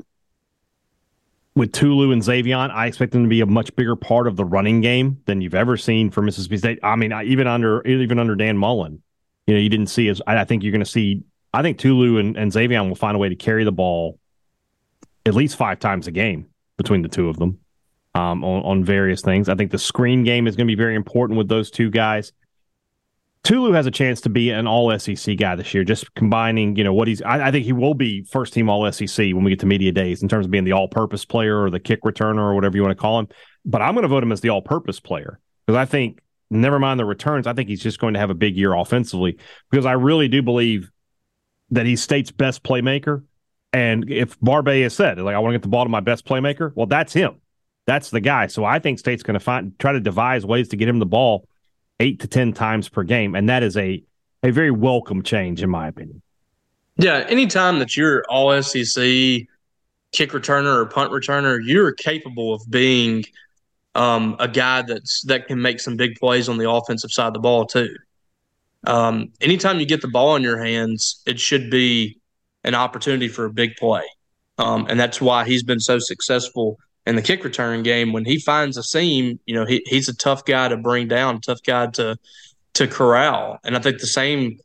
with Tulu and Zavion, I expect them to be a much bigger part of the running game than you've ever seen for Mississippi State. I mean, even under even under Dan Mullen, you know, you didn't see as I think you're going to see. I think Tulu and, and Zavion will find a way to carry the ball at least five times a game between the two of them um, on, on various things. I think the screen game is going to be very important with those two guys. Tulu has a chance to be an all SEC guy this year, just combining, you know, what he's, I, I, think he will be first team all SEC when we get to media days in terms of being the all purpose player or the kick returner or whatever you want to call him. But I'm going to vote him as the all purpose player because I think, never mind the returns, I think he's just going to have a big year offensively because I really do believe that he's state's best playmaker. And if Barbay has said, like, I want to get the ball to my best playmaker, well, that's him. That's the guy. So I think State's going to find try to devise ways to get him the ball eight to ten times per game, and that is a a very welcome change in my opinion. Yeah, anytime that you're all SEC kick returner or punt returner, you're capable of being um, a guy that's that can make some big plays on the offensive side of the ball too. Um, anytime you get the ball in your hands, it should be an opportunity for a big play, um, and that's why he's been so successful in the kick return game. When he finds a seam, you know he, he's a tough guy to bring down, tough guy to to corral, and I think the same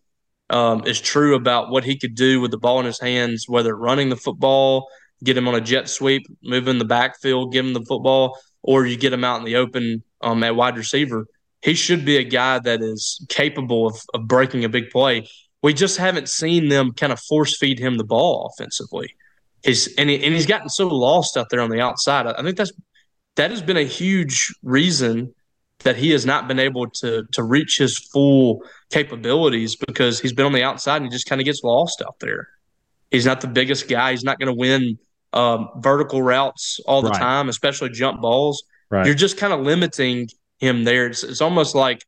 um, is true about what he could do with the ball in his hands, whether running the football, get him on a jet sweep, moving the backfield, give him the football, or you get him out in the open um, at wide receiver. He should be a guy that is capable of, of breaking a big play. We just haven't seen them kind of force feed him the ball offensively. He's and, he, and he's gotten so lost out there on the outside. I think that's that has been a huge reason that he has not been able to to reach his full capabilities because he's been on the outside and he just kind of gets lost out there. He's not the biggest guy. He's not going to win um, vertical routes all the right. time, especially jump balls. Right. You're just kind of limiting him there. It's, it's almost like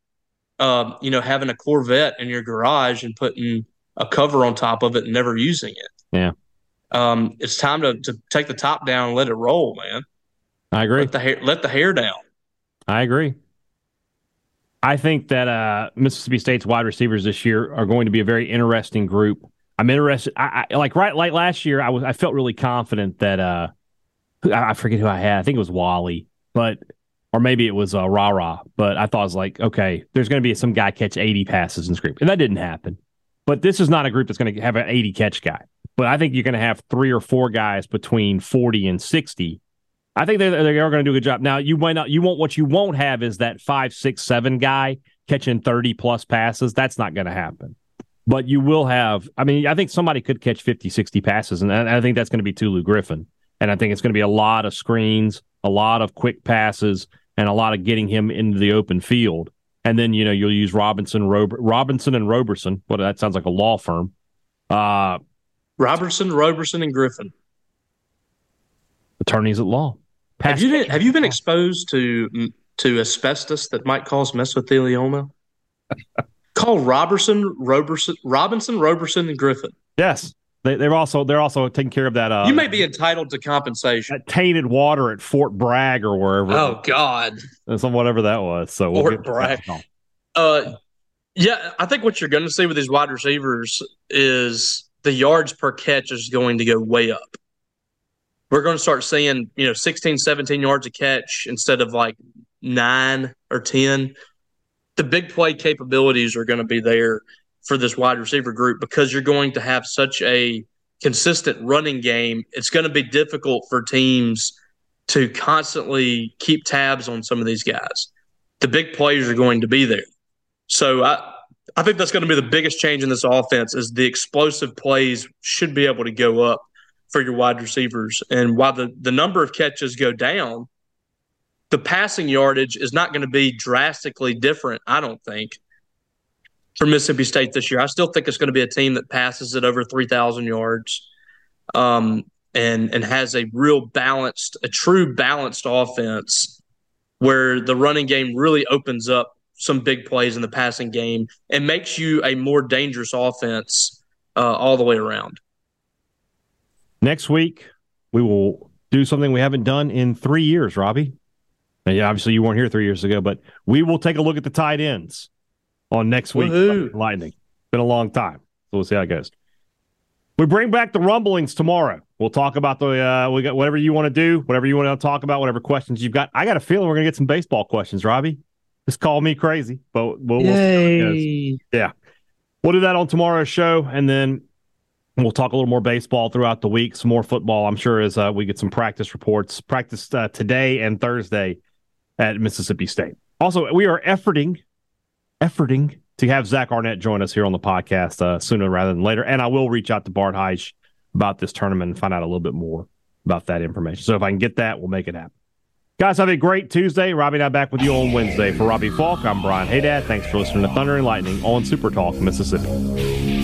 uh, you know having a Corvette in your garage and putting a cover on top of it and never using it. Yeah. Um, it's time to, to take the top down and let it roll, man. I agree. Let the hair let the hair down. I agree. I think that uh, Mississippi State's wide receivers this year are going to be a very interesting group. I'm interested. I, I like right like last year. I was I felt really confident that uh, I forget who I had. I think it was Walley, but or maybe it was uh, Rara. But I thought it was like, okay, there's going to be some guy catch 80 passes in this group, and that didn't happen. But this is not a group that's going to have an 80 catch guy. But I think you're going to have three or four guys between 40 and 60 I think they're, they are going to do a good job. Now, you might not, you won't, what you won't have is that five, six, seven guy catching 30 plus passes. That's not going to happen. But you will have, I mean, I think somebody could catch 50, 60 passes. And I think that's going to be Tulu Griffin. And I think it's going to be a lot of screens, a lot of quick passes, and a lot of getting him into the open field. And then, you know, you'll use Robinson, Rob- Robinson and Roberson. What that sounds like a law firm. Uh, Robertson, Roberson, and Griffin. Attorneys at law. Have you been, have you been exposed to to asbestos that might cause mesothelioma? Call Robertson, Roberson, Robinson, Roberson, and Griffin. Yes, they, they're also they're also taking care of that. Uh, you may be entitled to compensation. That tainted water at Fort Bragg or wherever. Oh God, some whatever that was. So we'll Fort Bragg. Uh, yeah, I think what you're going to see with these wide receivers is the yards per catch is going to go way up we're going to start seeing, you know, 16, 17 yards a catch instead of like nine or 10. The big play capabilities are going to be there for this wide receiver group because you're going to have such a consistent running game. It's going to be difficult for teams to constantly keep tabs on some of these guys. The big plays are going to be there. So I, I think that's going to be the biggest change in this offense is the explosive plays should be able to go up for your wide receivers. And while the, the number of catches go down, the passing yardage is not going to be drastically different, I don't think, for Mississippi State this year. I still think it's going to be a team that passes it over 3,000 yards um, and, and has a real balanced, a true balanced offense where the running game really opens up some big plays in the passing game and makes you a more dangerous offense uh, all the way around. Next week, we will do something we haven't done in three years, Robbie. And yeah, obviously you weren't here three years ago, but we will take a look at the tight ends on next week. Lightning. Been a long time. So we'll see how it goes. We bring back the rumblings tomorrow. We'll talk about the uh, we got whatever you want to do, whatever you want to talk about, whatever questions you've got. I got a feeling we're gonna get some baseball questions, Robbie. Just call me crazy, but we'll, we'll yeah, we'll do that on tomorrow's show, and then We'll talk a little more baseball throughout the week, some more football, I'm sure, as uh, we get some practice reports. Practice uh, today and Thursday at Mississippi State. Also, we are efforting, efforting to have Zach Arnett join us here on the podcast uh, sooner rather than later. And I will reach out to Bart Heisch about this tournament and find out a little bit more about that information. So if I can get that, we'll make it happen. Guys, have a great Tuesday. Robbie and I back with you on Wednesday. For Robbie Faulk, I'm Brian Hadad. Thanks for listening to Thunder and Lightning on Super Talk, Mississippi.